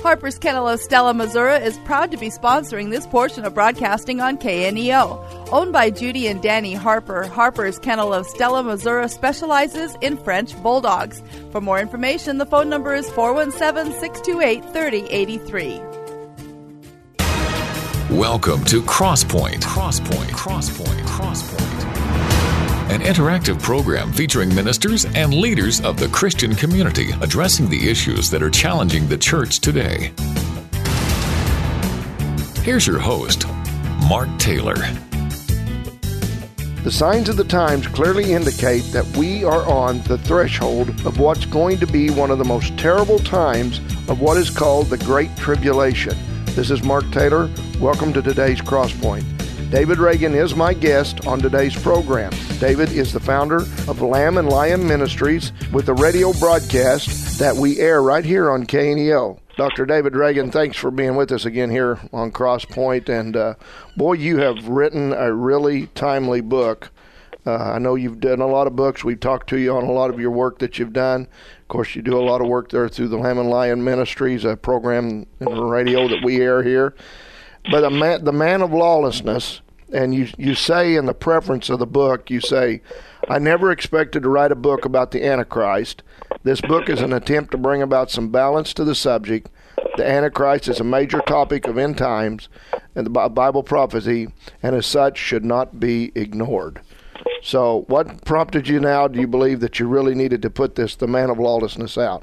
Harper's Kennel of Stella, Missouri is proud to be sponsoring this portion of broadcasting on KNEO. Owned by Judy and Danny Harper, Harper's Kennel of Stella, Missouri specializes in French Bulldogs. For more information, the phone number is 417 628 3083. Welcome to Crosspoint. Crosspoint. Crosspoint. Crosspoint. An interactive program featuring ministers and leaders of the Christian community addressing the issues that are challenging the church today. Here's your host, Mark Taylor. The signs of the times clearly indicate that we are on the threshold of what's going to be one of the most terrible times of what is called the Great Tribulation. This is Mark Taylor. Welcome to today's Crosspoint. David Reagan is my guest on today's program. David is the founder of Lamb and Lion Ministries with a radio broadcast that we air right here on KNEO. Dr. David Reagan, thanks for being with us again here on Crosspoint. And uh, boy, you have written a really timely book. Uh, I know you've done a lot of books. We've talked to you on a lot of your work that you've done. Of course, you do a lot of work there through the Lamb and Lion Ministries, a program in the radio that we air here. But man, the man of lawlessness, and you you say in the preference of the book, you say, "I never expected to write a book about the Antichrist. This book is an attempt to bring about some balance to the subject. The Antichrist is a major topic of end times and the Bible prophecy, and as such should not be ignored." So, what prompted you now? Do you believe that you really needed to put this, the man of lawlessness, out?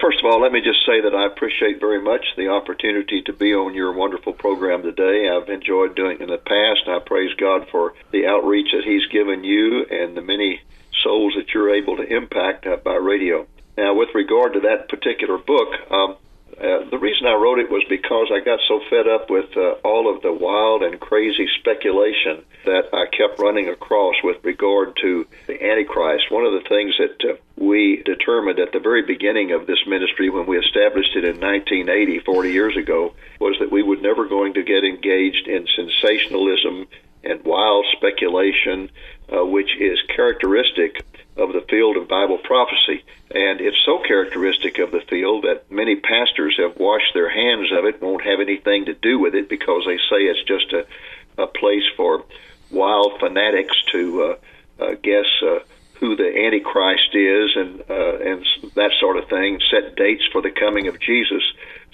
First of all, let me just say that I appreciate very much the opportunity to be on your wonderful program today. I've enjoyed doing it in the past, and I praise God for the outreach that He's given you and the many souls that you're able to impact uh, by radio. Now, with regard to that particular book, um, uh, the reason I wrote it was because I got so fed up with uh, all of the wild and crazy speculation that I kept running across with regard to the Antichrist. One of the things that uh, we determined at the very beginning of this ministry when we established it in 1980, 40 years ago, was that we were never going to get engaged in sensationalism and wild speculation, uh, which is characteristic of the field of Bible prophecy. And it's so characteristic of the field that many pastors have washed their hands of it, won't have anything to do with it because they say it's just a, a place for wild fanatics to uh, uh, guess uh, who the Antichrist is and uh, and that sort of thing, set dates for the coming of Jesus.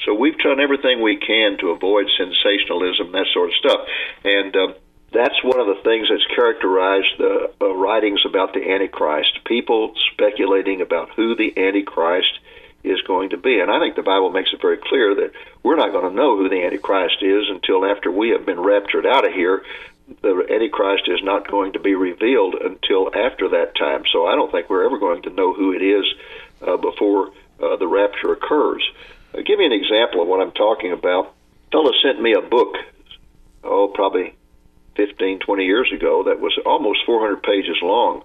So we've done everything we can to avoid sensationalism, that sort of stuff. And uh, that's one of the things that's characterized the uh, writings about the Antichrist. People speculating about who the Antichrist is going to be. And I think the Bible makes it very clear that we're not going to know who the Antichrist is until after we have been raptured out of here. The Antichrist is not going to be revealed until after that time. So I don't think we're ever going to know who it is uh, before uh, the rapture occurs. Uh, give me an example of what I'm talking about. A fellow sent me a book, oh, probably 15, 20 years ago that was almost 400 pages long.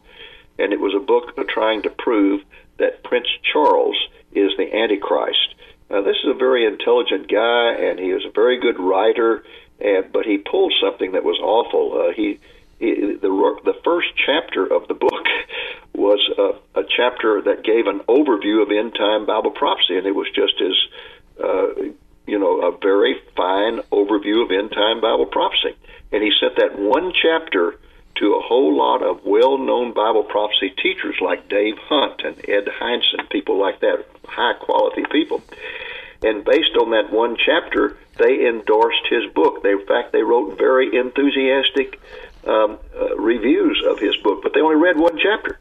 And it was a book trying to prove that Prince Charles is the Antichrist. Now, this is a very intelligent guy, and he is a very good writer, and, but he pulled something that was awful. Uh, he, he the, the first chapter of the book was a, a chapter that gave an overview of end time Bible prophecy, and it was just as, uh, you know, a very fine overview of end time Bible prophecy and he sent that one chapter to a whole lot of well-known Bible prophecy teachers like Dave Hunt and Ed Hindson, people like that, high-quality people. And based on that one chapter, they endorsed his book. They, in fact, they wrote very enthusiastic um, uh, reviews of his book, but they only read one chapter.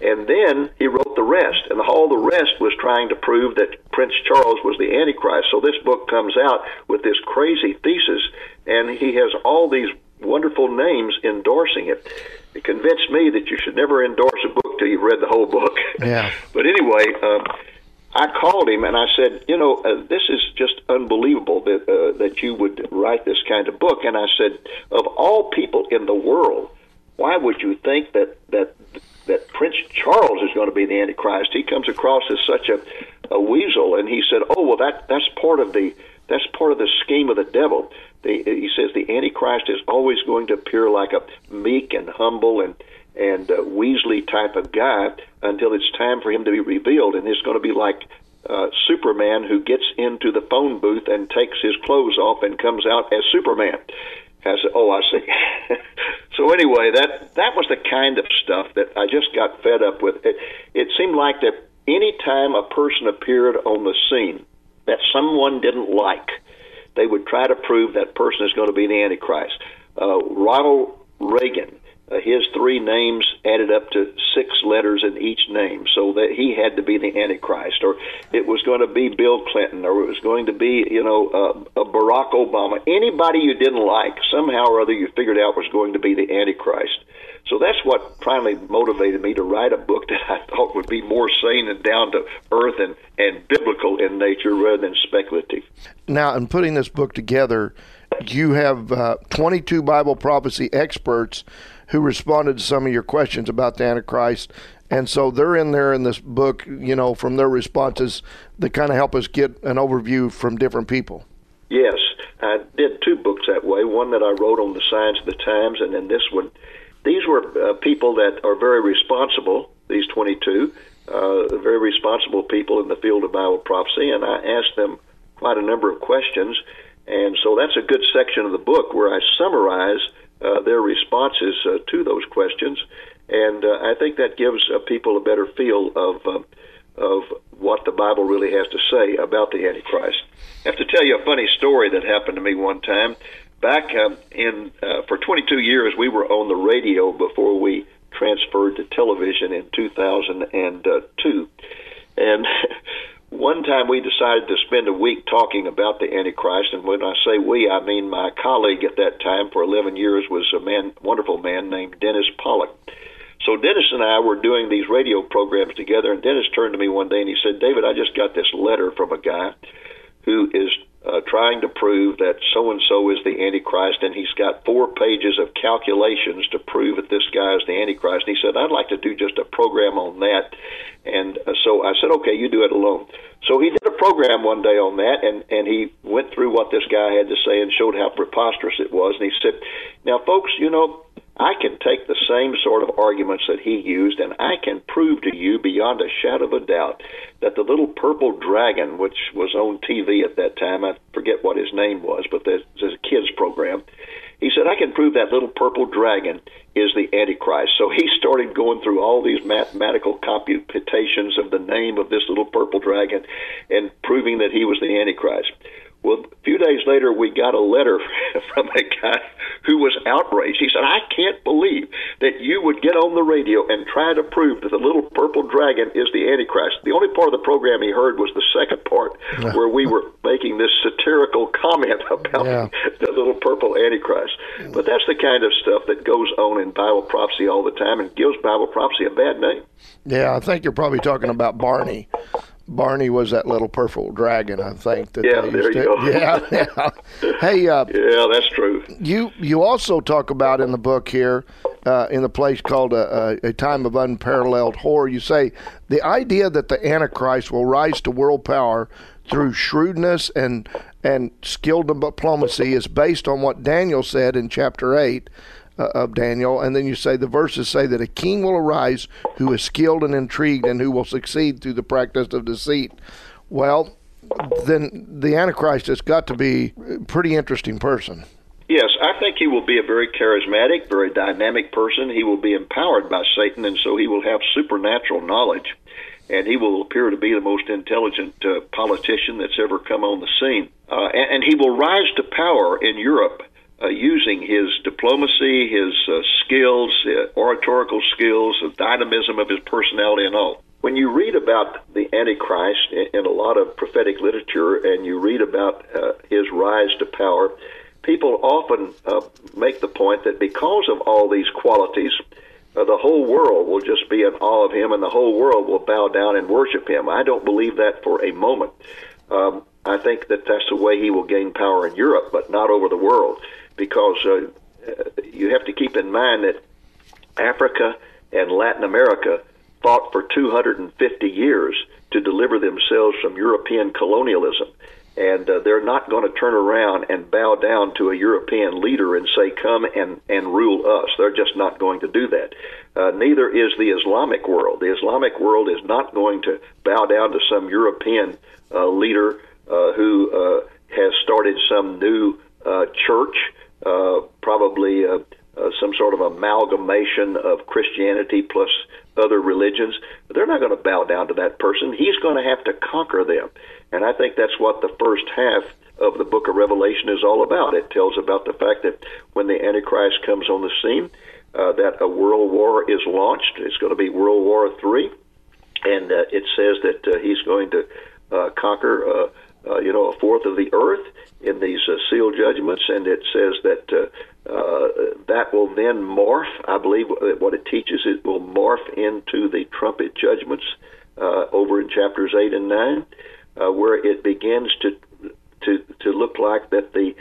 And then he wrote the rest, and all the rest was trying to prove that Prince Charles was the Antichrist. So this book comes out with this crazy thesis, and he has all these wonderful names endorsing it. It convinced me that you should never endorse a book till you've read the whole book. Yeah. but anyway, um, I called him and I said, you know, uh, this is just unbelievable that uh, that you would write this kind of book. And I said, of all people in the world, why would you think that that that Prince Charles is going to be the Antichrist. He comes across as such a, a weasel, and he said, "Oh well, that that's part of the that's part of the scheme of the devil." The, he says the Antichrist is always going to appear like a meek and humble and and uh, Weasley type of guy until it's time for him to be revealed, and it's going to be like uh, Superman who gets into the phone booth and takes his clothes off and comes out as Superman. I said, "Oh, I see." so anyway, that that was the kind of stuff that I just got fed up with. It, it seemed like that any time a person appeared on the scene that someone didn't like, they would try to prove that person is going to be the Antichrist. Uh, Ronald Reagan uh, his three names added up to six letters in each name, so that he had to be the Antichrist, or it was going to be Bill Clinton, or it was going to be, you know, uh, Barack Obama. Anybody you didn't like, somehow or other, you figured out was going to be the Antichrist. So that's what finally motivated me to write a book that I thought would be more sane and down to earth and, and biblical in nature rather than speculative. Now, in putting this book together, you have uh, 22 Bible prophecy experts who responded to some of your questions about the Antichrist. And so they're in there in this book, you know, from their responses that kind of help us get an overview from different people. Yes, I did two books that way. One that I wrote on the signs of the times, and then this one. These were uh, people that are very responsible, these 22, uh, very responsible people in the field of Bible prophecy, and I asked them quite a number of questions. And so that's a good section of the book where I summarize uh, their responses uh, to those questions, and uh, I think that gives uh, people a better feel of uh, of what the Bible really has to say about the Antichrist. I have to tell you a funny story that happened to me one time. Back um, in uh, for 22 years, we were on the radio before we transferred to television in 2002, and one time we decided to spend a week talking about the Antichrist, and when I say we, I mean my colleague at that time for 11 years was a man, wonderful man named Dennis Pollock. So Dennis and I were doing these radio programs together, and Dennis turned to me one day and he said, "David, I just got this letter from a guy who is uh, trying to prove that so and so is the Antichrist, and he's got four pages of calculations to prove that this guy is the Antichrist. And he said, I'd like to do just a program on that. And uh, so I said, okay, you do it alone. So he did a program one day on that, and, and he went through what this guy had to say and showed how preposterous it was. And he said, now, folks, you know, I can take the same sort of arguments that he used, and I can prove to you beyond a shadow of a doubt that the little purple dragon, which was on TV at that time, I forget what his name was, but there's, a kids program. He said, I can prove that little purple dragon is the Antichrist. So he started going through all these mathematical computations of the name of this little purple dragon and proving that he was the Antichrist. Well, a few days later, we got a letter from a guy who was outraged. He said, I can't believe that you would get on the radio and try to prove that the little purple dragon is the Antichrist. The only part of the program he heard was the second part, where we were making this satirical comment about yeah. the little purple Antichrist. But that's the kind of stuff that goes on in Bible prophecy all the time and gives Bible prophecy a bad name. Yeah, I think you're probably talking about Barney. Barney was that little purple dragon, I think. That yeah, there you to, go. Yeah, yeah. Hey, uh, yeah, that's true. You you also talk about in the book here, uh, in the place called a, a, a, time of unparalleled horror. You say the idea that the Antichrist will rise to world power through shrewdness and and skilled diplomacy is based on what Daniel said in chapter eight uh, of Daniel, and then you say the verses say that a king will arise who is skilled and intrigued and who will succeed through the practice of deceit. Well, then the Antichrist has got to be a pretty interesting person. Yes, I think he will be a very charismatic, very dynamic person. He will be empowered by Satan, and so he will have supernatural knowledge, and he will appear to be the most intelligent uh, politician that's ever come on the scene. Uh, and, and he will rise to power in Europe uh, using his diplomacy, his uh, skills, uh, oratorical skills, the dynamism of his personality, and all. When you read about the Antichrist in, in a lot of prophetic literature, and you read about uh, his rise to power, people often uh, make the point that because of all these qualities, uh, the whole world will just be in awe of him, and the whole world will bow down and worship him. I don't believe that for a moment. Um, I think that that's the way he will gain power in Europe, but not over the world because uh, you have to keep in mind that Africa and Latin America fought for 250 years to deliver themselves from European colonialism. and uh, they're not going to turn around and bow down to a European leader and say, "Come and and rule us." They're just not going to do that. Uh, neither is the Islamic world. The Islamic world is not going to bow down to some European uh, leader uh, who uh, has started some new uh, church, uh, probably uh, uh, some sort of amalgamation of Christianity plus other religions. They're not going to bow down to that person. He's going to have to conquer them. And I think that's what the first half of the book of Revelation is all about. It tells about the fact that when the Antichrist comes on the scene, uh, that a world war is launched. It's going to be World War III. And uh, it says that uh, he's going to uh, conquer, uh, uh, you know, a fourth of the earth in these uh, sealed judgments. And it says that uh, uh, that will then morph. I believe what it teaches it will morph into the trumpet judgments uh, over in chapters eight and nine, uh, where it begins to to to look like that the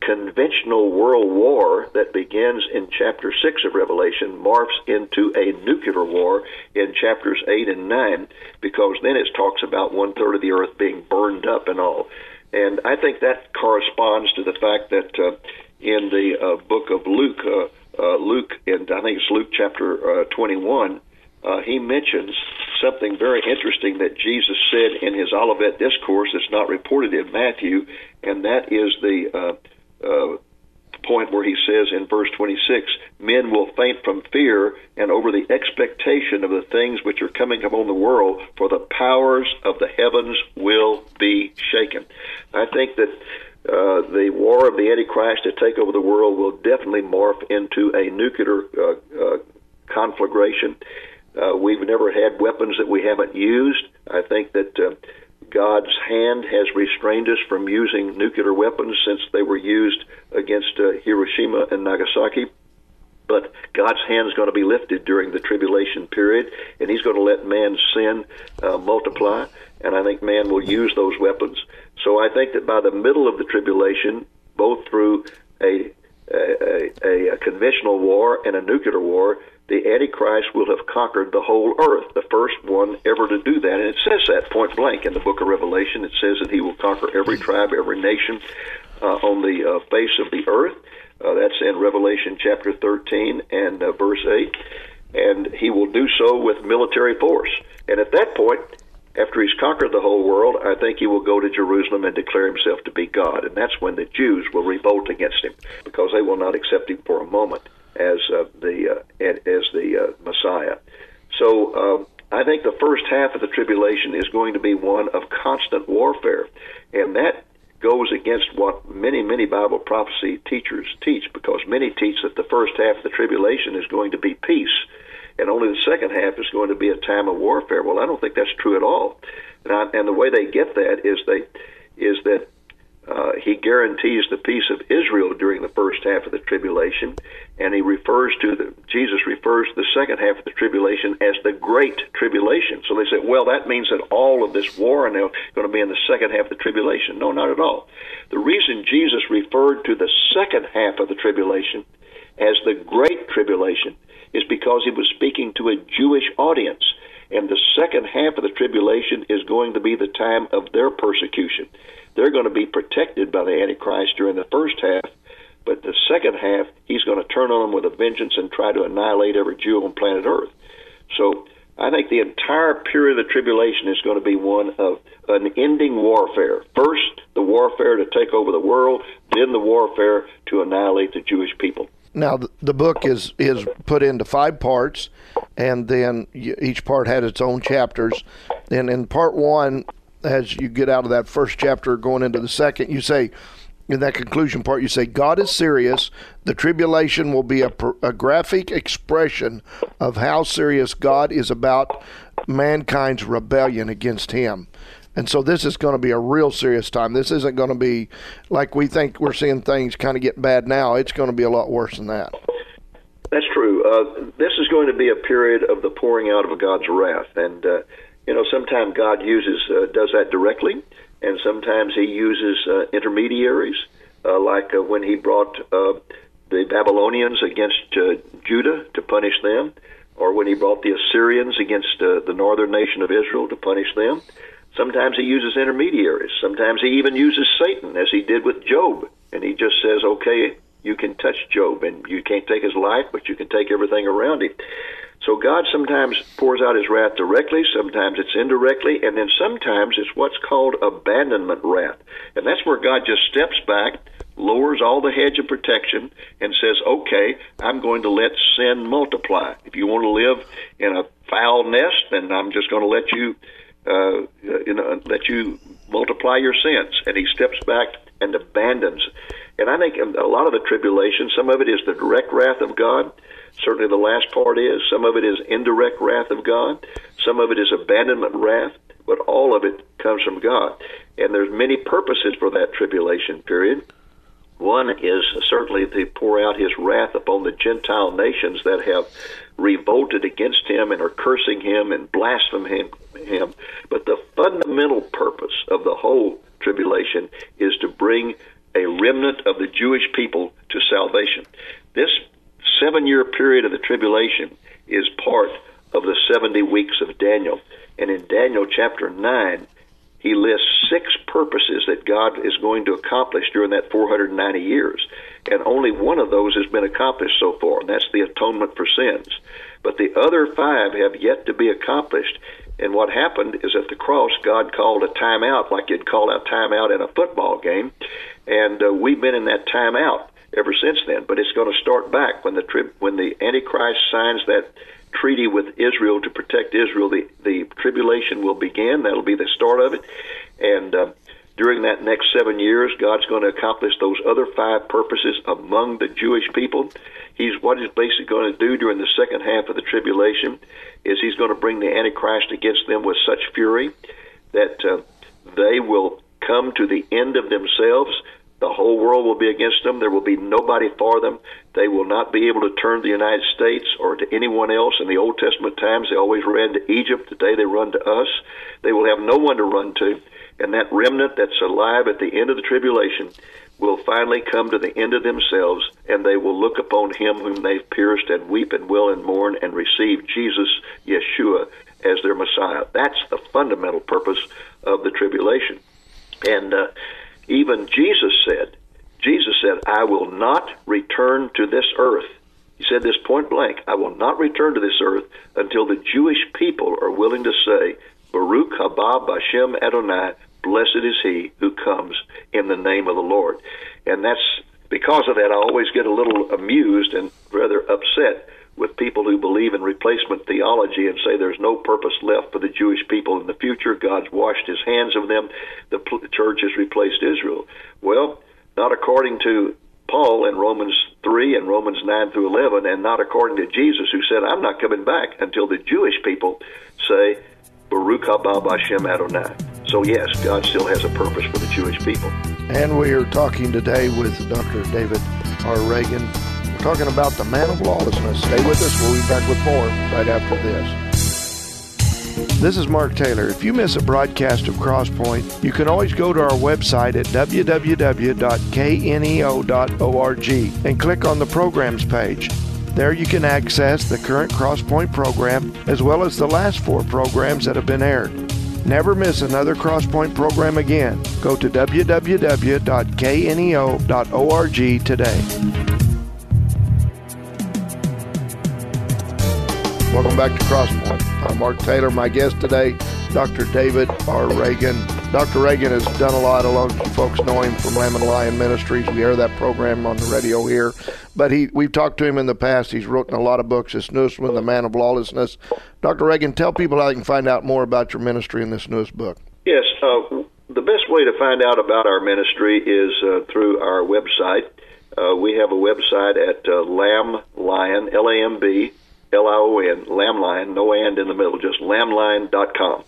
conventional world war that begins in chapter 6 of Revelation morphs into a nuclear war in chapters 8 and 9 because then it talks about one third of the earth being burned up and all. And I think that corresponds to the fact that uh, in the uh, book of Luke, uh, uh, Luke, and I think it's Luke chapter uh, 21, uh, he mentions something very interesting that Jesus said in his Olivet Discourse that's not reported in Matthew, and that is the uh, uh, point where he says in verse 26 Men will faint from fear and over the expectation of the things which are coming upon the world, for the powers of the heavens will be shaken. I think that uh, the war of the Antichrist to take over the world will definitely morph into a nuclear uh, uh, conflagration. Uh, we've never had weapons that we haven't used. I think that uh, God's hand has restrained us from using nuclear weapons since they were used against uh, Hiroshima and Nagasaki. But God's hand is going to be lifted during the tribulation period, and He's going to let man's sin uh, multiply, and I think man will use those weapons. So I think that by the middle of the tribulation, both through a a, a, a conventional war and a nuclear war, the Antichrist will have conquered the whole earth, the first one ever to do that. And it says that point blank in the book of Revelation. It says that he will conquer every tribe, every nation uh, on the uh, face of the earth. Uh, that's in Revelation chapter 13 and uh, verse 8. And he will do so with military force. And at that point, after he's conquered the whole world, I think he will go to Jerusalem and declare himself to be God. And that's when the Jews will revolt against him because they will not accept him for a moment as uh, the uh, as the uh, Messiah. So uh, I think the first half of the tribulation is going to be one of constant warfare, and that goes against what many many Bible prophecy teachers teach because many teach that the first half of the tribulation is going to be peace. And only the second half is going to be a time of warfare. Well, I don't think that's true at all. And, I, and the way they get that is they is that uh, he guarantees the peace of Israel during the first half of the tribulation, and he refers to the Jesus refers to the second half of the tribulation as the great tribulation. So they say, well, that means that all of this war and they're going to be in the second half of the tribulation. No, not at all. The reason Jesus referred to the second half of the tribulation as the great tribulation is because he was speaking to a Jewish audience. And the second half of the tribulation is going to be the time of their persecution they're going to be protected by the Antichrist during the first half, but the second half, he's going to turn on them with a vengeance and try to annihilate every Jew on planet Earth. So I think the entire period of the tribulation is going to be one of an ending warfare. First, the warfare to take over the world, then the warfare to annihilate the Jewish people. Now, the book is is put into five parts, and then each part had its own chapters. And in part one, as you get out of that first chapter going into the second, you say, in that conclusion part, you say, God is serious. The tribulation will be a, a graphic expression of how serious God is about mankind's rebellion against Him. And so this is going to be a real serious time. This isn't going to be like we think we're seeing things kind of get bad now. It's going to be a lot worse than that. That's true. Uh, this is going to be a period of the pouring out of God's wrath. And uh, you know, sometimes God uses uh, does that directly, and sometimes He uses uh, intermediaries, uh, like uh, when He brought uh, the Babylonians against uh, Judah to punish them, or when He brought the Assyrians against uh, the northern nation of Israel to punish them. Sometimes he uses intermediaries. Sometimes he even uses Satan, as he did with Job. And he just says, okay, you can touch Job, and you can't take his life, but you can take everything around him. So God sometimes pours out his wrath directly, sometimes it's indirectly, and then sometimes it's what's called abandonment wrath. And that's where God just steps back, lowers all the hedge of protection, and says, okay, I'm going to let sin multiply. If you want to live in a foul nest, then I'm just going to let you, uh, you know, let you multiply your sins. And he steps back and abandons. And I think a lot of the tribulation, some of it is the direct wrath of God Certainly, the last part is some of it is indirect wrath of God, some of it is abandonment wrath, but all of it comes from God. And there's many purposes for that tribulation period. One is certainly to pour out his wrath upon the Gentile nations that have revolted against him and are cursing him and blaspheming him. But the fundamental purpose of the whole tribulation is to bring a remnant of the Jewish people to salvation. This seven year period of the tribulation is part of the 70 weeks of Daniel. And in Daniel chapter 9, he lists six purposes that God is going to accomplish during that 490 years. And only one of those has been accomplished so far, and that's the atonement for sins. But the other five have yet to be accomplished. And what happened is at the cross, God called a timeout, like you'd call a timeout in a football game. And uh, we've been in that timeout ever since then. But it's going to start back when the tri- when the Antichrist signs that treaty with Israel to protect Israel. The the tribulation will begin. That'll be the start of it, and. Uh, during that next seven years, God's going to accomplish those other five purposes among the Jewish people. He's what he's basically going to do during the second half of the tribulation is he's going to bring the Antichrist against them with such fury that uh, they will come to the end of themselves. The whole world will be against them. There will be nobody for them. They will not be able to turn to the United States or to anyone else. In the Old Testament times, they always ran to Egypt. Today, they run to us. They will have no one to run to. And that remnant that's alive at the end of the tribulation will finally come to the end of themselves, and they will look upon him whom they've pierced and weep and wail and mourn and receive Jesus, Yeshua, as their Messiah. That's the fundamental purpose of the tribulation. And uh, even Jesus said, Jesus said, I will not return to this earth. He said this point blank I will not return to this earth until the Jewish people are willing to say, Baruch haba Bashem Adonai, blessed is he who comes in the name of the Lord. And that's because of that, I always get a little amused and rather upset with people who believe in replacement theology and say there's no purpose left for the Jewish people in the future. God's washed his hands of them. The church has replaced Israel. Well, not according to Paul in Romans 3 and Romans 9 through 11, and not according to Jesus, who said, I'm not coming back until the Jewish people say, Baruch haba Hashem Adonai. So, yes, God still has a purpose for the Jewish people. And we are talking today with Dr. David R. Reagan talking about the man of lawlessness. Stay with us. We'll be back with more right after this. This is Mark Taylor. If you miss a broadcast of Crosspoint, you can always go to our website at www.kneo.org and click on the programs page. There you can access the current Crosspoint program as well as the last four programs that have been aired. Never miss another Crosspoint program again. Go to www.kneo.org today. Welcome back to Crosspoint. I'm Mark Taylor. My guest today, Dr. David R. Reagan. Dr. Reagan has done a lot. A lot of folks know him from Lamb and Lion Ministries. We air that program on the radio here. But he, we've talked to him in the past. He's written a lot of books. This newest one, The Man of Lawlessness. Dr. Reagan, tell people how they can find out more about your ministry in this newest book. Yes. Uh, the best way to find out about our ministry is uh, through our website. Uh, we have a website at uh, Lamb Lion, L A M B L I O N, Lamblion, no and in the middle, just lamblion.com.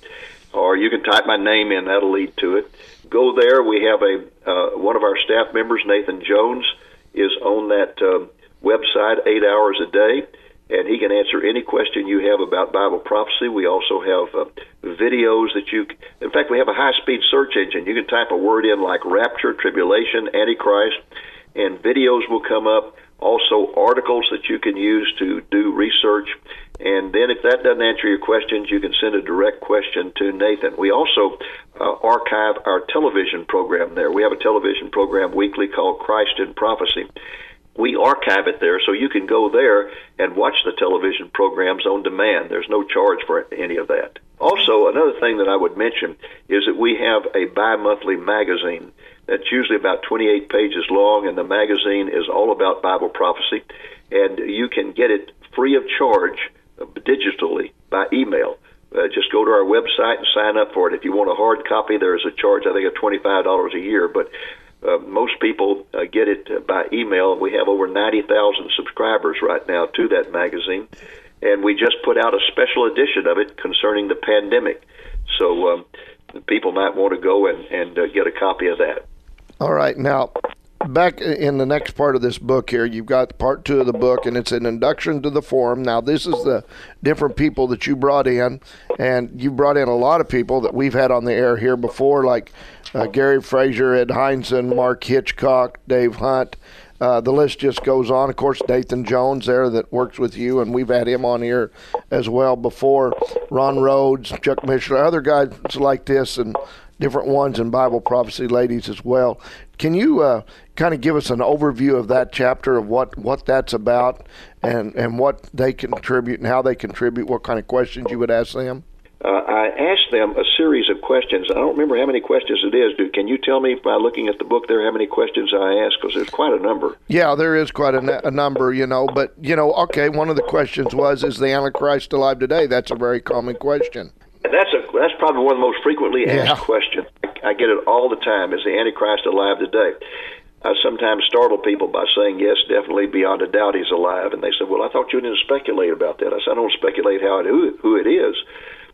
Or you can type my name in, that'll lead to it. Go there. We have a uh, one of our staff members, Nathan Jones, is on that uh, website eight hours a day, and he can answer any question you have about Bible prophecy. We also have uh, videos that you, in fact, we have a high speed search engine. You can type a word in like rapture, tribulation, antichrist, and videos will come up also articles that you can use to do research And then, if that doesn't answer your questions, you can send a direct question to Nathan. We also uh, archive our television program there. We have a television program weekly called Christ in Prophecy. We archive it there, so you can go there and watch the television programs on demand. There's no charge for any of that. Also, another thing that I would mention is that we have a bi monthly magazine that's usually about 28 pages long, and the magazine is all about Bible prophecy. And you can get it free of charge uh, digitally by email. Uh, just go to our website and sign up for it. If you want a hard copy, there is a charge, I think, of $25 a year. But uh, most people uh, get it uh, by email. We have over 90,000 subscribers right now to that magazine, and we just put out a special edition of it concerning the pandemic. So um, people might want to go and, and uh, get a copy of that. All right. Now, back in the next part of this book here, you've got part two of the book, and it's an induction to the forum. Now, this is the different people that you brought in, and you brought in a lot of people that we've had on the air here before, like uh, Gary Frazier, Ed Hindson, Mark Hitchcock, Dave Hunt. Uh, the list just goes on. Of course, Nathan Jones there that works with you, and we've had him on here as well before. Ron Rhodes, Chuck Missler, other guys like this, and different ones in Bible prophecy ladies as well. Can you uh, kind of give us an overview of that chapter of what, what that's about and, and what they contribute and how they contribute, what kind of questions you would ask them? Uh, I asked them a series of questions. I don't remember how many questions it is. Do, can you tell me by looking at the book there how many questions I asked? Because there's quite a number. Yeah, there is quite a, a, number, you know. But, you know, okay, one of the questions was, is the Antichrist alive today? That's a very common question. That's a that's probably one of the most frequently asked yeah. questions. I get it all the time. Is the Antichrist alive today? I sometimes startle people by saying, yes, definitely, beyond a doubt, he's alive. And they say, well, I thought you didn't speculate about that. I said, I don't speculate how it, who, who it is,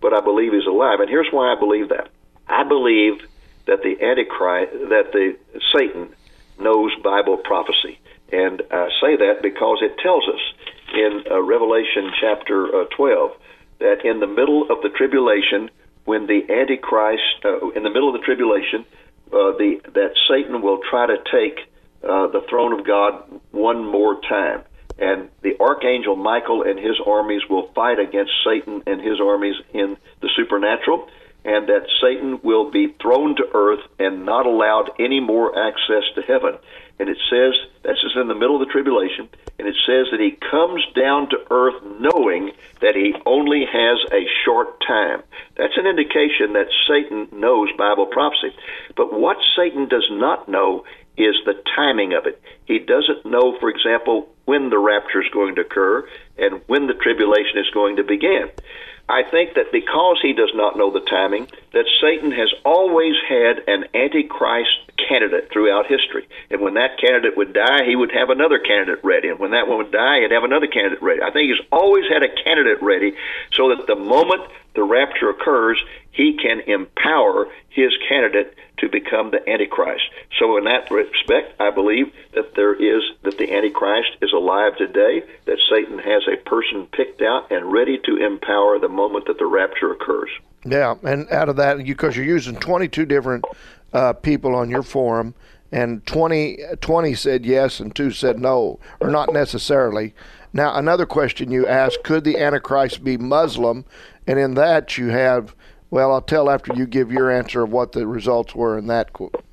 but I believe he's alive. And here's why I believe that. I believe that the Antichrist, that the Satan knows Bible prophecy. And I say that because it tells us in uh, Revelation chapter uh, 12 that in the middle of the tribulation, when the Antichrist, uh, in the middle of the tribulation, uh, the that Satan will try to take uh, the throne of God one more time, and the archangel Michael and his armies will fight against Satan and his armies in the supernatural, and that Satan will be thrown to earth and not allowed any more access to heaven. And it says this is in the middle of the tribulation, and it says that he comes down to earth knowing that he only has a short time. That's an indication that Satan knows Bible prophecy. But what Satan does not know is the timing of it. He doesn't know, for example, when the rapture is going to occur and when the tribulation is going to begin. I think that because he does not know the timing, that Satan has always had an antichrist candidate throughout history. And when that candidate would die, he would have another candidate ready. And when that one would die, he'd have another candidate ready. I think he's always had a candidate ready so that the moment the rapture occurs, he can empower his candidate to become the Antichrist. So, in that respect, I believe that there is that the Antichrist is alive today. That Satan has a person picked out and ready to empower the moment that the rapture occurs. Yeah, and out of that, because you're using 22 different uh, people on your forum, and 20, 20 said yes and two said no, or not necessarily. Now, another question you asked: Could the Antichrist be Muslim? And in that, you have well, I'll tell after you give your answer of what the results were in that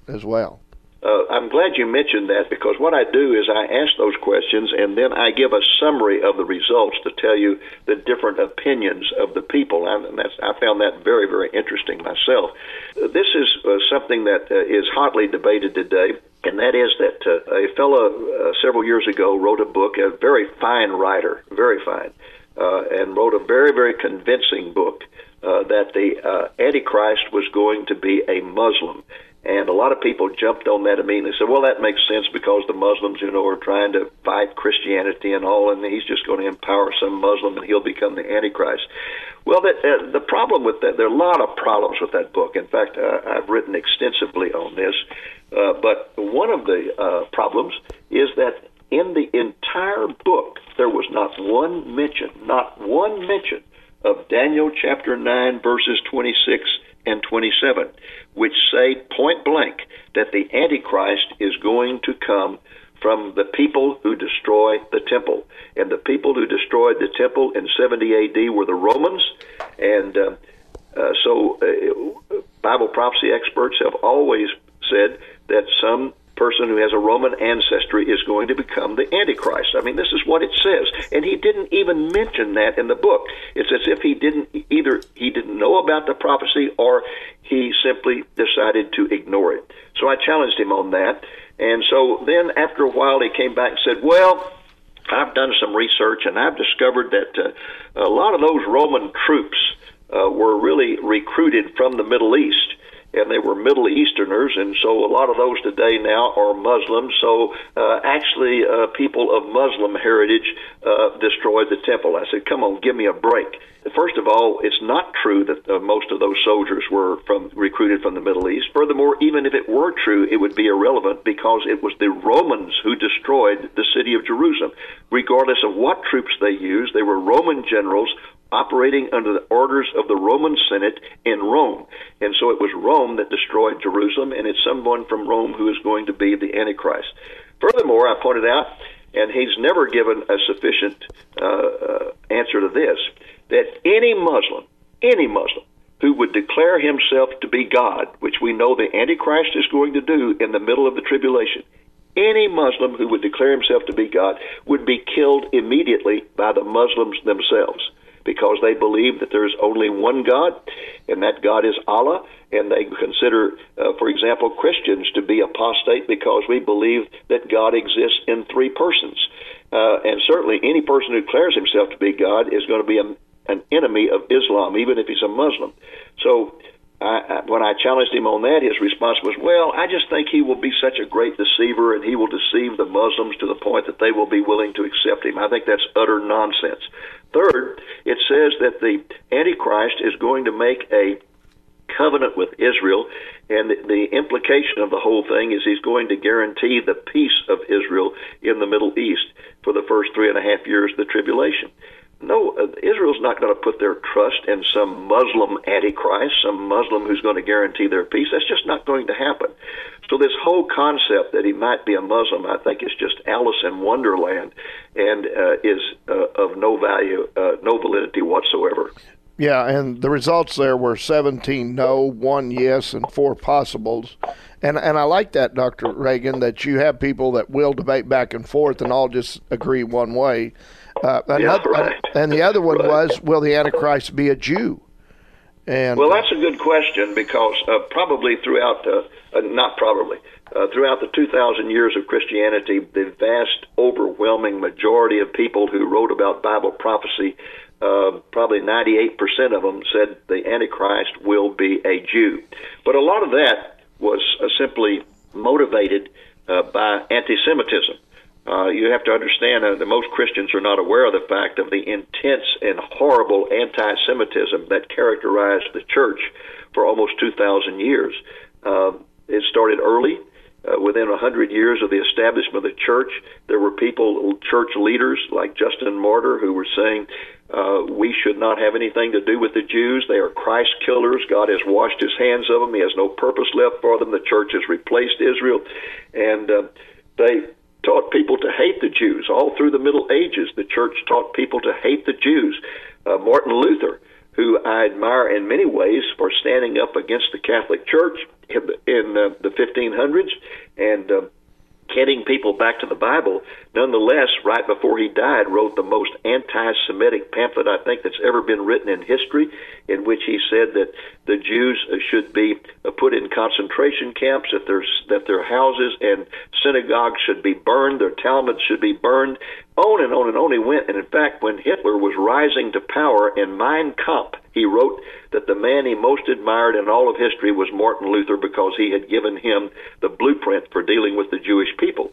as well. Uh, I'm glad you mentioned that because what I do is I ask those questions and then I give a summary of the results to tell you the different opinions of the people. And that's, I found that very, very interesting myself. This is uh, something that uh, is hotly debated today, and that is that uh, a fellow uh, several years ago wrote a book, a very fine writer, very fine, uh, and wrote a very, very convincing book uh, that the uh, Antichrist was going to be a Muslim. And a lot of people jumped on that immediately and said, well, that makes sense because the Muslims, you know, are trying to fight Christianity and all, and he's just going to empower some Muslim and he'll become the Antichrist. Well, that, uh, the problem with that, there are a lot of problems with that book. In fact, uh, I've written extensively on this. Uh, but one of the uh, problems is that in the entire book, there was not one mention, not one mention of Daniel chapter 9, verses 26 and 27, which say point blank that the Antichrist is going to come from the people who destroy the temple. And the people who destroyed the temple in 70 AD were the Romans. And uh, uh, so uh, Bible prophecy experts have always said that some person who has a Roman ancestry is going to become the Antichrist. I mean, this is what it says. And he didn't even mention that in the book. It's as if he didn't either he didn't know about the prophecy or he simply decided to ignore it. So I challenged him on that. And so then after a while he came back and said, "Well, I've done some research and I've discovered that uh, a lot of those Roman troops uh, were really recruited from the Middle East." And they were Middle Easterners, and so a lot of those today now are Muslims. So uh, actually, uh, people of Muslim heritage uh, destroyed the temple. I said, "Come on, give me a break." First of all, it's not true that uh, most of those soldiers were from recruited from the Middle East. Furthermore, even if it were true, it would be irrelevant because it was the Romans who destroyed the city of Jerusalem. Regardless of what troops they used, they were Roman generals operating under the orders of the Roman Senate in Rome. And so it was Rome that destroyed Jerusalem, and it's someone from Rome who is going to be the Antichrist. Furthermore, I pointed out, and he's never given a sufficient uh, uh, answer to this, that any Muslim, any Muslim, who would declare himself to be God, which we know the Antichrist is going to do in the middle of the tribulation, any Muslim who would declare himself to be God would be killed immediately by the Muslims themselves because they believe that there is only one God, and that God is Allah. And they consider, uh, for example, Christians to be apostate because we believe that God exists in three persons. Uh, and certainly, any person who declares himself to be God is going to be a, an enemy of Islam, even if he's a Muslim. So, I, when I challenged him on that, his response was, "Well, I just think he will be such a great deceiver, and he will deceive the Muslims to the point that they will be willing to accept him." I think that's utter nonsense. Third, it says that the Antichrist is going to make a covenant with Israel, and the implication of the whole thing is he's going to guarantee the peace of Israel in the Middle East for the first three and a half years of the tribulation. No, uh, Israel's not going to put their trust in some Muslim antichrist, some Muslim who's going to guarantee their peace. That's just not going to happen. So this whole concept that he might be a Muslim, I think, is just Alice in Wonderland, and uh, is uh, of no value, uh, no validity whatsoever. Yeah, and the results there were 17 no, one yes, and four possibles. And and I like that, Dr. Reagan, that you have people that will debate back and forth and all just agree one way. Uh, another, yeah, right. And the other one right. was, will the Antichrist be a Jew? And well, that's a good question because uh, probably throughout, uh, uh, not probably, uh, throughout the 2,000 years of Christianity, the vast, overwhelming majority of people who wrote about Bible prophecy, uh, probably 98% of them said the Antichrist will be a Jew. But a lot of that was uh, simply motivated by anti Semitism. Uh, you have to understand that most Christians are not aware of the fact of the intense and horrible anti Semitism that characterized the church for almost 2,000 years. Uh, it started early. Uh, within a hundred years of the establishment of the church, there were people, church leaders like Justin Martyr, who were saying, uh, "We should not have anything to do with the Jews. They are Christ killers. God has washed His hands of them. He has no purpose left for them. The church has replaced Israel," and uh, they taught people to hate the Jews. All through the Middle Ages, the church taught people to hate the Jews. Uh, Martin Luther, who I admire in many ways for standing up against the Catholic Church in, in uh, the 1500s and getting people back to the Bible, nonetheless, right before he died, wrote the most anti Semitic pamphlet I think that's ever been written in history, in which he said that the Jews should be uh, put in concentration camps, that their, that their houses and synagogues should be burned, their Talmuds should be burned. On and on and on he went. And in fact, when Hitler was rising to power in Mein Kampf, he wrote that the man he most admired in all of history was Martin Luther because he had given him the blueprint for dealing with the Jewish people.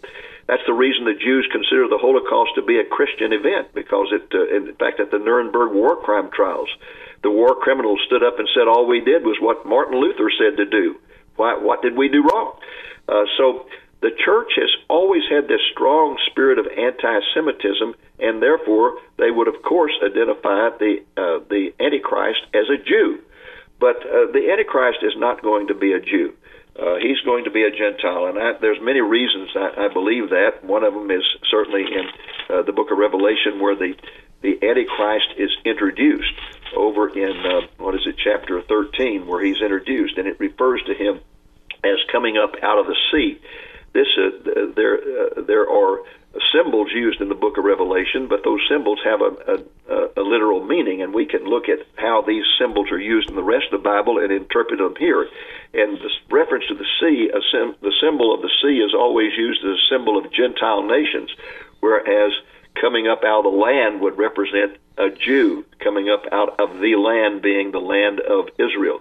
That's the reason the Jews consider the Holocaust to be a Christian event because it, uh, in fact, at the Nuremberg war crime trials, the war criminals stood up and said all we did was what Martin Luther said to do. Why, what did we do wrong? Uh, so the church has always had this strong spirit of anti-Semitism, and therefore they would, of course, identify the uh, the Antichrist as a Jew. But uh, the Antichrist is not going to be a Jew. uh, he's going to be a Gentile, and I, there's many reasons I, I believe that. One of them is certainly in uh, the Book of Revelation, where the the Antichrist is introduced over in uh, what is it, chapter 13, where he's introduced, and it refers to him as coming up out of the sea. This uh, there uh, there are symbols used in the book of Revelation, but those symbols have a, a, a literal meaning, and we can look at how these symbols are used in the rest of the Bible and interpret them here. And the reference to the sea, sim, the symbol of the sea is always used as a symbol of Gentile nations, whereas coming up out of the land would represent a Jew coming up out of the land being the land of Israel.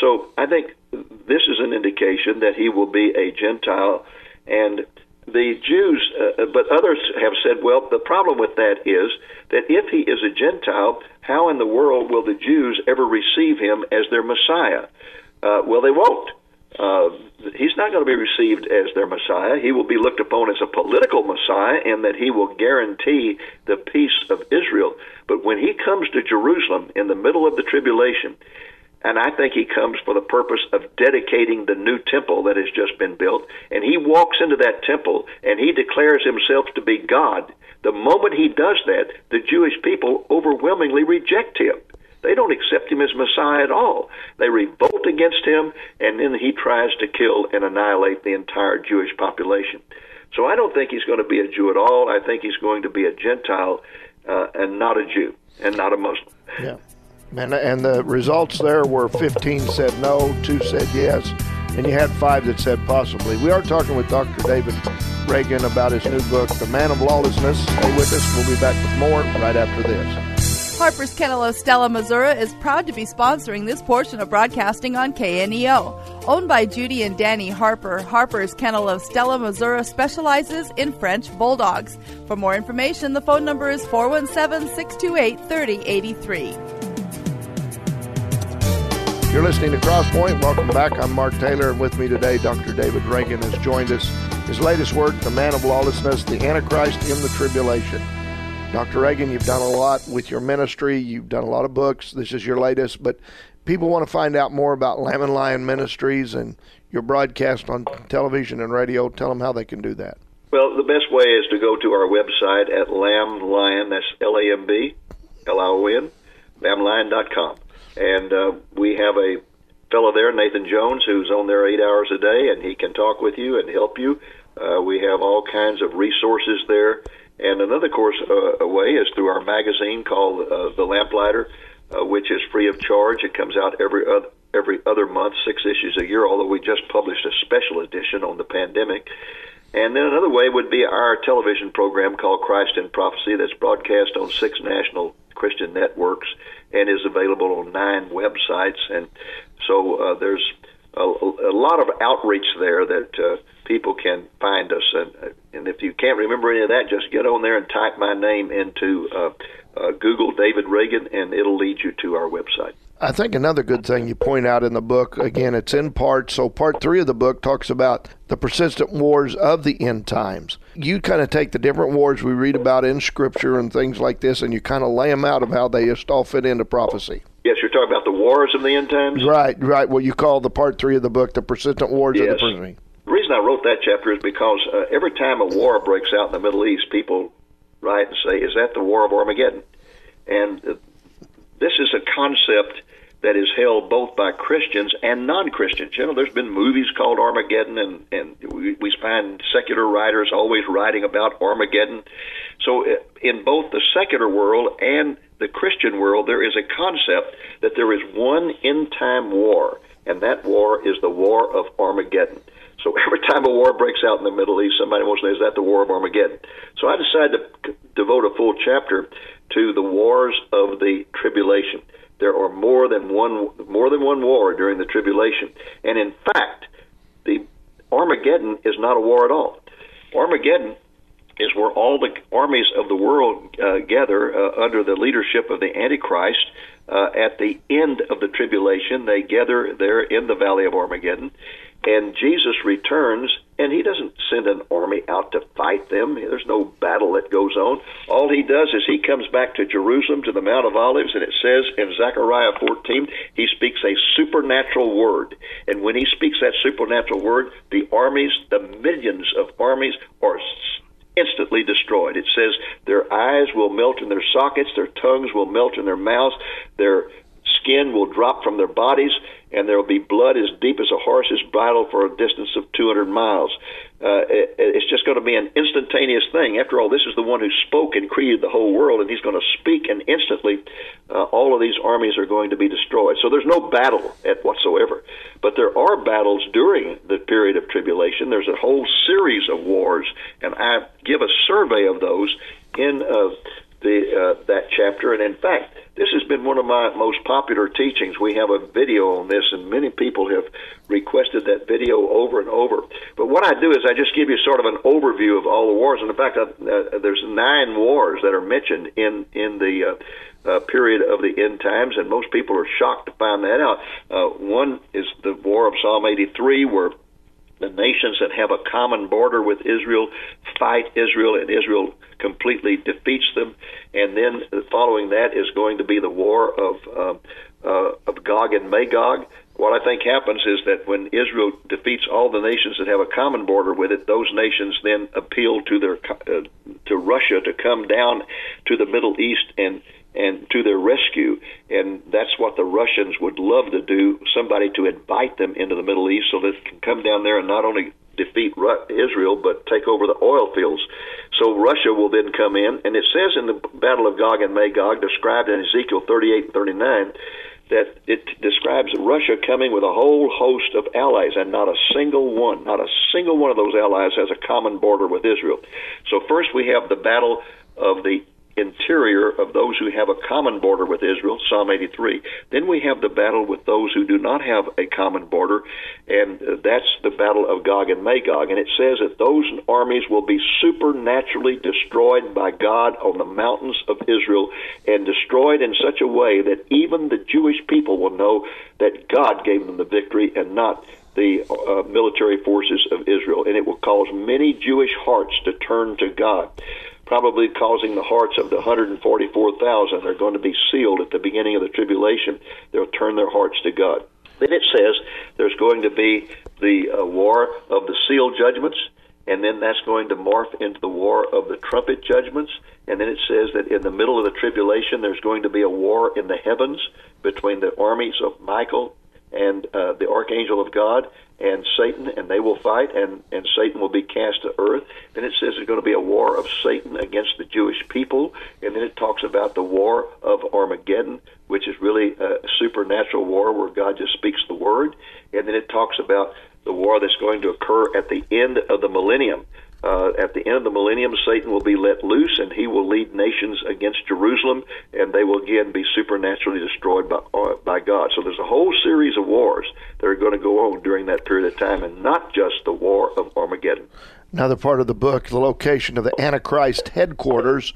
So I think this is an indication that he will be a Gentile and the Jews, uh, but others have said, well, the problem with that is that if he is a Gentile, how in the world will the Jews ever receive him as their Messiah? Uh, well, they won't. Uh, he's not going to be received as their Messiah. He will be looked upon as a political Messiah in that he will guarantee the peace of Israel. But when he comes to Jerusalem in the middle of the tribulation, and I think he comes for the purpose of dedicating the new temple that has just been built. And he walks into that temple and he declares himself to be God. The moment he does that, the Jewish people overwhelmingly reject him. They don't accept him as Messiah at all. They revolt against him, and then he tries to kill and annihilate the entire Jewish population. So I don't think he's going to be a Jew at all. I think he's going to be a Gentile uh, and not a Jew and not a Muslim. Yeah. And, and the results there were 15 said no, two said yes, and you had five that said possibly. We are talking with Dr. David Reagan about his new book, The Man of Lawlessness. Stay with us. We'll be back with more right after this. Harper's Kennel of Stella, Missouri is proud to be sponsoring this portion of broadcasting on KNEO. Owned by Judy and Danny Harper, Harper's Kennel of Stella, Missouri specializes in French Bulldogs. For more information, the phone number is 417 628 3083. You're listening to Crosspoint. Welcome back. I'm Mark Taylor, and with me today, Dr. David Reagan has joined us. His latest work, The Man of Lawlessness, The Antichrist in the Tribulation. Dr. Reagan, you've done a lot with your ministry. You've done a lot of books. This is your latest, but people want to find out more about Lamb and Lion Ministries and your broadcast on television and radio. Tell them how they can do that. Well, the best way is to go to our website at Lamb Lion, that's L A M B L I O N, lamblion.com. And uh, we have a fellow there, Nathan Jones, who's on there eight hours a day, and he can talk with you and help you. Uh, we have all kinds of resources there. And another course uh, way is through our magazine called uh, The Lamplighter, uh, which is free of charge. It comes out every other every other month, six issues a year. Although we just published a special edition on the pandemic. And then another way would be our television program called Christ in Prophecy that's broadcast on six national Christian networks and is available on nine websites. And so uh, there's a, a lot of outreach there that uh, people can find us. And, uh, and if you can't remember any of that, just get on there and type my name into uh, uh, Google David Reagan, and it'll lead you to our website. I think another good thing you point out in the book, again, it's in part. So, part three of the book talks about the persistent wars of the end times. You kind of take the different wars we read about in Scripture and things like this, and you kind of lay them out of how they just all fit into prophecy. Yes, you're talking about the wars of the end times? Right, right. What you call the part three of the book, the persistent wars yes. of the present. The reason I wrote that chapter is because uh, every time a war breaks out in the Middle East, people write and say, Is that the War of Armageddon? And uh, this is a concept that is held both by Christians and non-Christians. You know, there's been movies called Armageddon, and and we, we find secular writers always writing about Armageddon. So, uh, in both the secular world and the Christian world, there is a concept that there is one end-time war, and that war is the war of Armageddon. So every time a war breaks out in the Middle East, somebody wants to say, "Is that the war of Armageddon?" So I decided to devote a full chapter to the wars of the tribulation there are more than one more than one war during the tribulation, and in fact, the Armageddon is not a war at all. Armageddon is where all the armies of the world uh, gather uh, under the leadership of the Antichrist. Uh, at the end of the tribulation, they gather there in the Valley of Armageddon, and Jesus returns, and he doesn't send an army out to fight them. There's no battle that goes on. All he does is he comes back to Jerusalem to the Mount of Olives, and it says in Zechariah 14, he speaks a supernatural word. And when he speaks that supernatural word, the armies, the millions of armies, are instantly destroyed. It says their eyes will melt in their sockets, their tongues will melt in their mouths, their skin will drop from their bodies, and there will be blood as deep as a horse's bridle for a distance of 200 miles. Uh, it, it's just going to be an instantaneous thing. After all, this is the one who spoke and created the whole world, and he's going to speak, and instantly uh, all of these armies are going to be destroyed. So there's no battle at whatsoever. But there are battles during the period of tribulation. There's a whole series of wars, and I give a survey of those in uh, the uh, that chapter. And in fact, this has been one of my most popular teachings. We have a video on this, and many people have requested that video over and over. But what I do is I just give you sort of an overview of all the wars. And in fact, uh, uh, there's nine wars that are mentioned in in the uh, uh, period of the end times, and most people are shocked to find that out. Uh, one is the War of Psalm 83, where the nations that have a common border with Israel fight Israel, and Israel completely defeats them. And then following that is going to be the war of uh, uh, of Gog and Magog. What I think happens is that when Israel defeats all the nations that have a common border with it, those nations then appeal to their uh, to Russia to come down to the Middle East and and to their rescue. And that's what the Russians would love to do somebody to invite them into the Middle East so that they can come down there and not only defeat Israel but take over the oil fields. So Russia will then come in, and it says in the Battle of Gog and Magog, described in Ezekiel 38 and 39, that it describes Russia coming with a whole host of allies, and not a single one, not a single one of those allies has a common border with Israel. So first we have the battle of the interior of those who have a common border with Israel, Psalm 83. Then we have the battle with those who do not have a common border, and uh, that's the battle of Gog and Magog. And it says that those armies will be supernaturally destroyed by God on the mountains of Israel and destroyed in such a way that even the Jewish people will know that God gave them the victory and not the uh, military forces of Israel. And it will cause many Jewish hearts to turn to God probably causing the hearts of the 144,000 are going to be sealed at the beginning of the tribulation. They'll turn their hearts to God. Then it says there's going to be the uh, war of the seal judgments, and then that's going to morph into the war of the trumpet judgments. And then it says that in the middle of the tribulation, there's going to be a war in the heavens between the armies of Michael and uh, the archangel of God and Satan, and they will fight, and, and Satan will be cast to earth. Then it says there's going to be a war of Satan against the Jewish people, and then it talks about the war of Armageddon, which is really a supernatural war where God just speaks the word, and then it talks about the war that's going to occur at the end of the millennium uh, at the end of the millennium, Satan will be let loose, and he will lead nations against Jerusalem, and they will again be supernaturally destroyed by uh, by God. So there's a whole series of wars that are going to go on during that period of time, and not just the war of Armageddon. Another part of the book, the location of the Antichrist headquarters.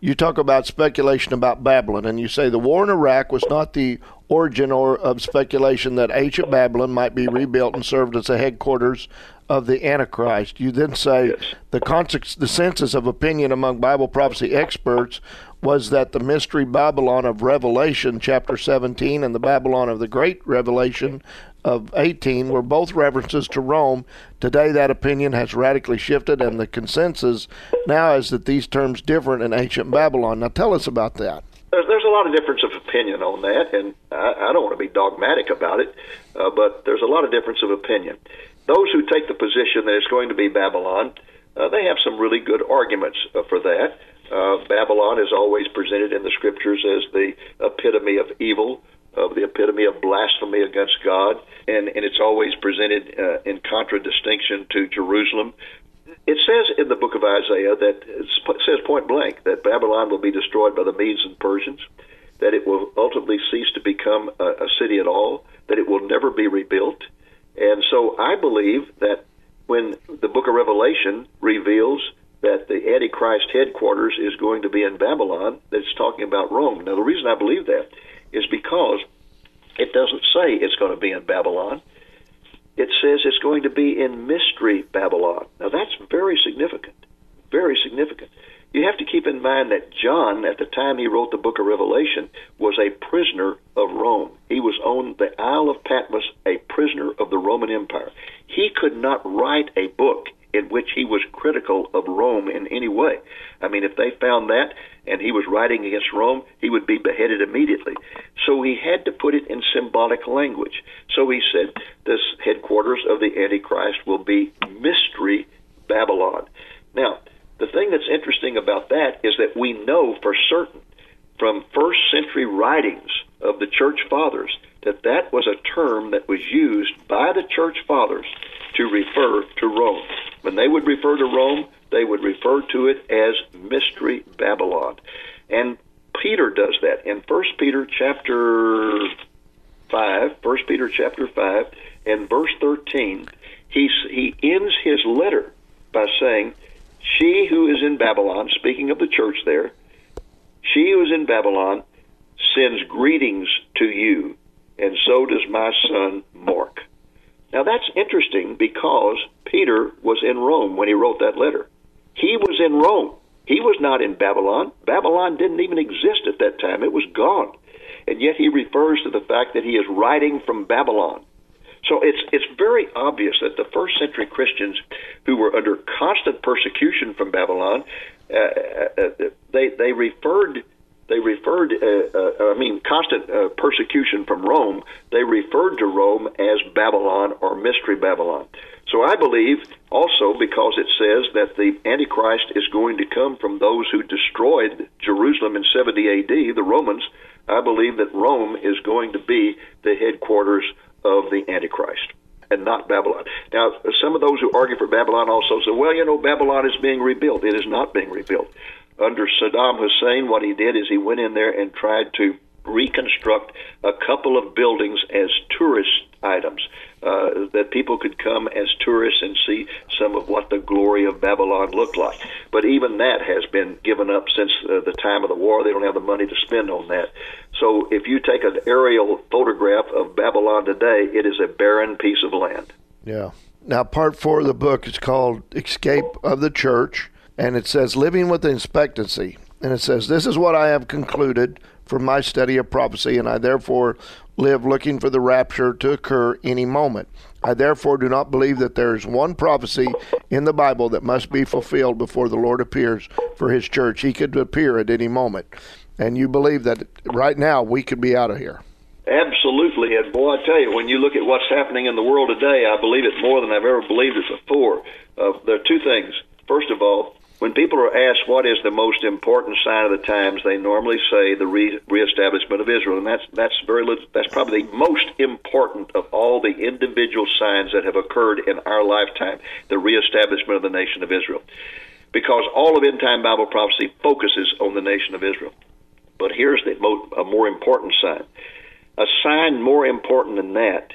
You talk about speculation about Babylon, and you say the war in Iraq was not the origin or of speculation that ancient Babylon might be rebuilt and served as a headquarters of the Antichrist. You then say yes. the consensus of opinion among Bible prophecy experts was that the mystery Babylon of Revelation, chapter 17, and the Babylon of the Great Revelation of 18 were both references to Rome. Today, that opinion has radically shifted, and the consensus now is that these terms differ in ancient Babylon. Now, tell us about that. There's, there's a lot of difference of opinion on that, and I, I don't want to be dogmatic about it, uh, but there's a lot of difference of opinion those who take the position that it's going to be Babylon, uh, they have some really good arguments uh, for that. Uh, Babylon is always presented in the scriptures as the epitome of evil, of the epitome of blasphemy against God, and, and it's always presented uh, in contradistinction to Jerusalem. It says in the book of Isaiah that it says point blank that Babylon will be destroyed by the Medes and Persians, that it will ultimately cease to become a, a city at all, that it will never be rebuilt, and so I believe that when the book of Revelation reveals that the Antichrist headquarters is going to be in Babylon, that it's talking about Rome. Now, the reason I believe that is because it doesn't say it's going to be in Babylon. it says it's going to be in mystery Babylon. Now that's very significant. Very significant. You have to keep in mind that John, at the time he wrote the book of Revelation, was a prisoner of Rome. He was on the Isle of Patmos, a prisoner of the Roman Empire. He could not write a book in which he was critical of Rome in any way. I mean, if they found that and he was writing against Rome, he would be beheaded immediately. So he had to put it in symbolic language. So he said, this headquarters of the Antichrist will be Mystery Babylon. Now, the thing that's interesting about that is that we know for certain from first century writings of the church fathers that that was a term that was used by the church fathers to refer to Rome. When they would refer to Rome, they would refer to it as Mystery Babylon. And Peter does that in 1 Peter chapter 5, 1 Peter chapter 5, and verse 13, he, he ends his letter by saying, She who is in Babylon, speaking of the church there, she who is in Babylon sends greetings to you, and so does my son Mark. Now that's interesting because Peter was in Rome when he wrote that letter. He was in Rome. He was not in Babylon. Babylon didn't even exist at that time. It was gone. And yet he refers to the fact that he is writing from Babylon. So it's it's very obvious that the first century Christians who were under constant persecution from Babylon, uh, uh, they they referred they referred, uh, uh, I mean, constant uh, persecution from Rome, they referred to Rome as Babylon or Mystery Babylon. So I believe also because it says that the Antichrist is going to come from those who destroyed Jerusalem in 70 AD, the Romans, I believe that Rome is going to be the headquarters of the Antichrist and not Babylon. Now, some of those who argue for Babylon also say, well, you know, Babylon is being rebuilt. It is not being rebuilt under Saddam Hussein, what he did is he went in there and tried to reconstruct a couple of buildings as tourist items uh, that people could come as tourists and see some of what the glory of Babylon looked like. But even that has been given up since uh, the time of the war. They don't have the money to spend on that. So if you take an aerial photograph of Babylon today, it is a barren piece of land. Yeah. Now, part four of the book is called Escape of the Church and it says living with expectancy. And it says, This is what I have concluded from my study of prophecy, and I therefore live looking for the rapture to occur any moment. I therefore do not believe that there is one prophecy in the Bible that must be fulfilled before the Lord appears for his church. He could appear at any moment. And you believe that right now we could be out of here. Absolutely. And boy, I tell you, when you look at what's happening in the world today, I believe it more than I've ever believed it before. Uh, there are two things. First of all, when people are asked what is the most important sign of the times, they normally say the re- reestablishment of Israel, and that's that's very that's probably the most important of all the individual signs that have occurred in our lifetime, the reestablishment of the nation of Israel, because all of end time Bible prophecy focuses on the nation of Israel. But here's the mo- a more important sign. A sign more important than that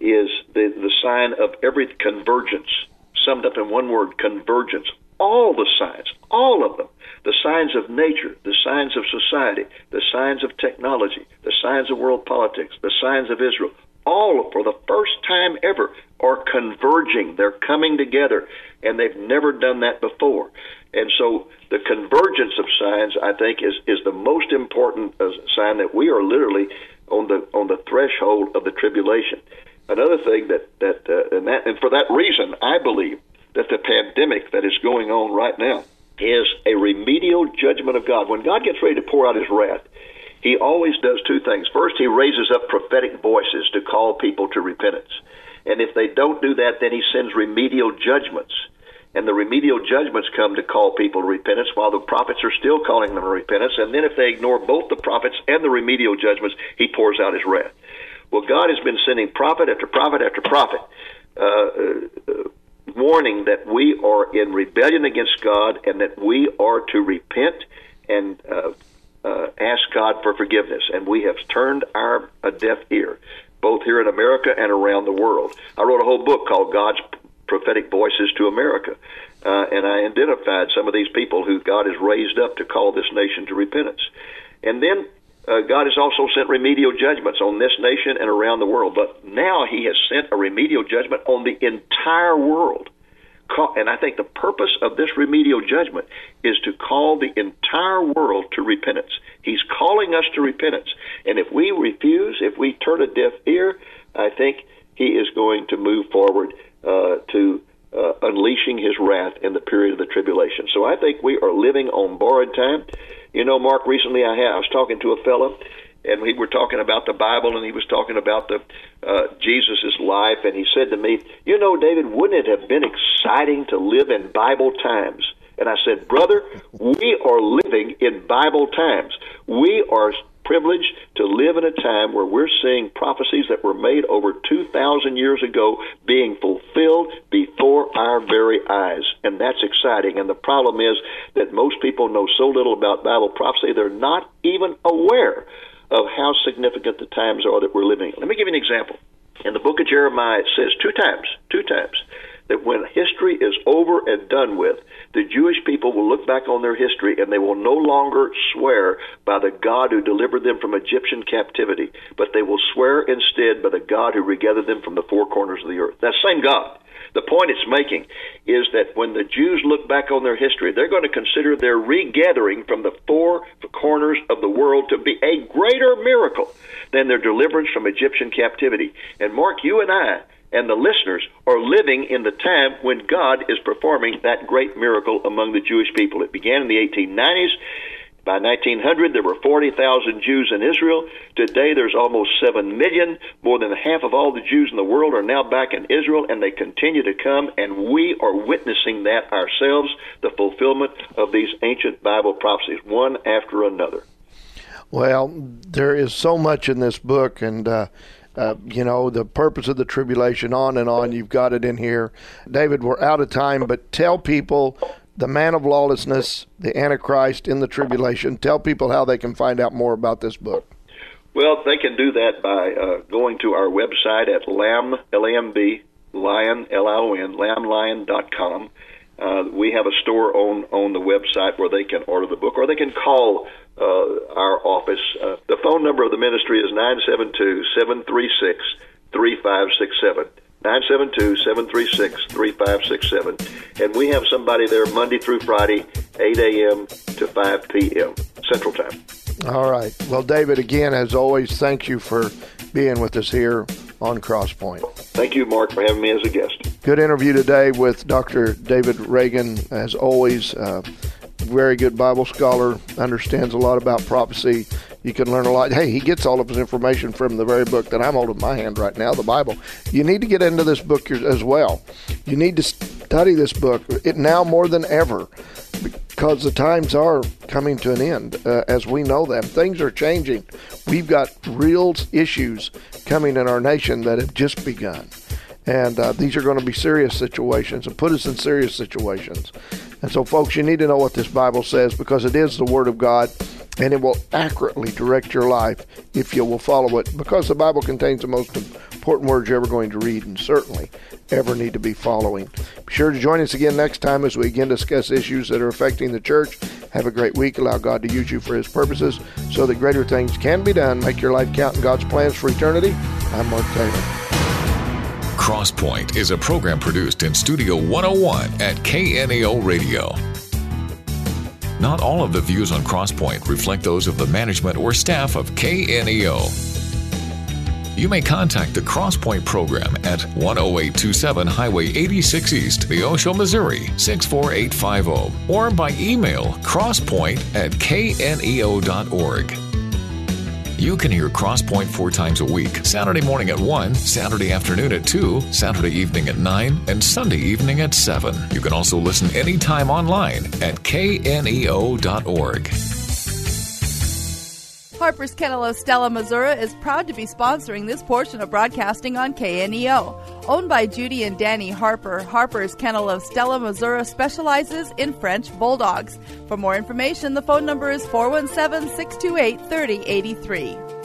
is the the sign of every convergence, summed up in one word: convergence all the signs, all of them, the signs of nature, the signs of society, the signs of technology, the signs of world politics, the signs of Israel, all for the first time ever are converging. They're coming together, and they've never done that before. And so the convergence of signs, I think, is, is the most important uh, sign that we are literally on the on the threshold of the tribulation. Another thing that that uh, and that and for that reason, I believe that the pandemic that is going on right now is a remedial judgment of God. When God gets ready to pour out his wrath, he always does two things. First, he raises up prophetic voices to call people to repentance. And if they don't do that, then he sends remedial judgments. And the remedial judgments come to call people to repentance while the prophets are still calling them to repentance. And then if they ignore both the prophets and the remedial judgments, he pours out his wrath. Well, God has been sending prophet after prophet after prophet. Uh, uh, warning that we are in rebellion against God and that we are to repent and uh, uh, ask God for forgiveness. And we have turned our a deaf ear, both here in America and around the world. I wrote a whole book called God's Prophetic Voices to America. Uh, and I identified some of these people who God has raised up to call this nation to repentance. And then uh, God has also sent remedial judgments on this nation and around the world. But now He has sent a remedial judgment on the entire world. And I think the purpose of this remedial judgment is to call the entire world to repentance. He's calling us to repentance. And if we refuse, if we turn a deaf ear, I think He is going to move forward uh, to uh, unleashing His wrath in the period of the tribulation. So I think we are living on borrowed time. You know, Mark, recently I, had, I was talking to a fellow, and we were talking about the Bible, and he was talking about the uh, Jesus's life, and he said to me, "You know, David, wouldn't it have been exciting to live in Bible times?" And I said, "Brother, we are living in Bible times. We are privileged to live in a time where we're seeing prophecies that were made over 2,000 years ago being fulfilled before our very eyes. And that's exciting. And the problem is that most people know so little about Bible prophecy, they're not even aware of how significant the times are that we're living. Let me give you an example. In the book of Jeremiah, it says two times, two times, that when history is over and done with, the Jewish people will look back on their history and they will no longer swear by the God who delivered them from Egyptian captivity, but they will swear instead by the God who regathered them from the four corners of the earth. That same God. The point it's making is that when the Jews look back on their history, they're going to consider their regathering from the four corners of the world to be a greater miracle than their deliverance from Egyptian captivity. And Mark, you and I and the listeners are living in the time when God is performing that great miracle among the Jewish people. It began in the 1890s. By 1900, there were 40,000 Jews in Israel. Today, there's almost 7 million. More than half of all the Jews in the world are now back in Israel, and they continue to come, and we are witnessing that ourselves, the fulfillment of these ancient Bible prophecies, one after another. Well, there is so much in this book, and uh, uh, you know, the purpose of the tribulation, on and on. You've got it in here. David, we're out of time, but tell people the man of lawlessness, the Antichrist in the tribulation. Tell people how they can find out more about this book. Well, they can do that by uh, going to our website at lamb, L-A-M-B, lion, L-I-O-N, lamblion.com. Uh, we have a store on on the website where they can order the book, or they can call our office. Uh, the phone number of the ministry is nine seven two seven three six three five six seven. 972-736-3567. And we have somebody there Monday through Friday, 8 a.m. to 5 p.m. Central Time. All right. Well, David, again, as always, thank you for being with us here on Crosspoint. Thank you, Mark, for having me as a guest. Good interview today with Dr. David Reagan, as always. Uh, very good Bible scholar, understands a lot about prophecy. You can learn a lot. Hey, he gets all of his information from the very book that I'm holding in my hand right now, the Bible. You need to get into this book as well. You need to study this book it now more than ever because the times are coming to an end uh, as we know them. Things are changing. We've got real issues coming in our nation that have just begun. And uh, these are going to be serious situations and put us in serious situations. And so, folks, you need to know what this Bible says because it is the Word of God and it will accurately direct your life if you will follow it because the Bible contains the most important words you're ever going to read and certainly ever need to be following. Be sure to join us again next time as we again discuss issues that are affecting the church. Have a great week. Allow God to use you for His purposes so that greater things can be done. Make your life count in God's plans for eternity. I'm Mark Taylor. Crosspoint is a program produced in Studio 101 at KNEO Radio. Not all of the views on Crosspoint reflect those of the management or staff of KNEO. You may contact the Crosspoint program at 10827 Highway 86 East, Neosho, Missouri 64850, or by email crosspoint at kneo.org. You can hear Crosspoint four times a week Saturday morning at 1, Saturday afternoon at 2, Saturday evening at 9, and Sunday evening at 7. You can also listen anytime online at kneo.org. Harper's Kennel of Stella, Missouri is proud to be sponsoring this portion of broadcasting on KNEO. Owned by Judy and Danny Harper, Harper's Kennel of Stella, Missouri specializes in French Bulldogs. For more information, the phone number is 417 628 3083.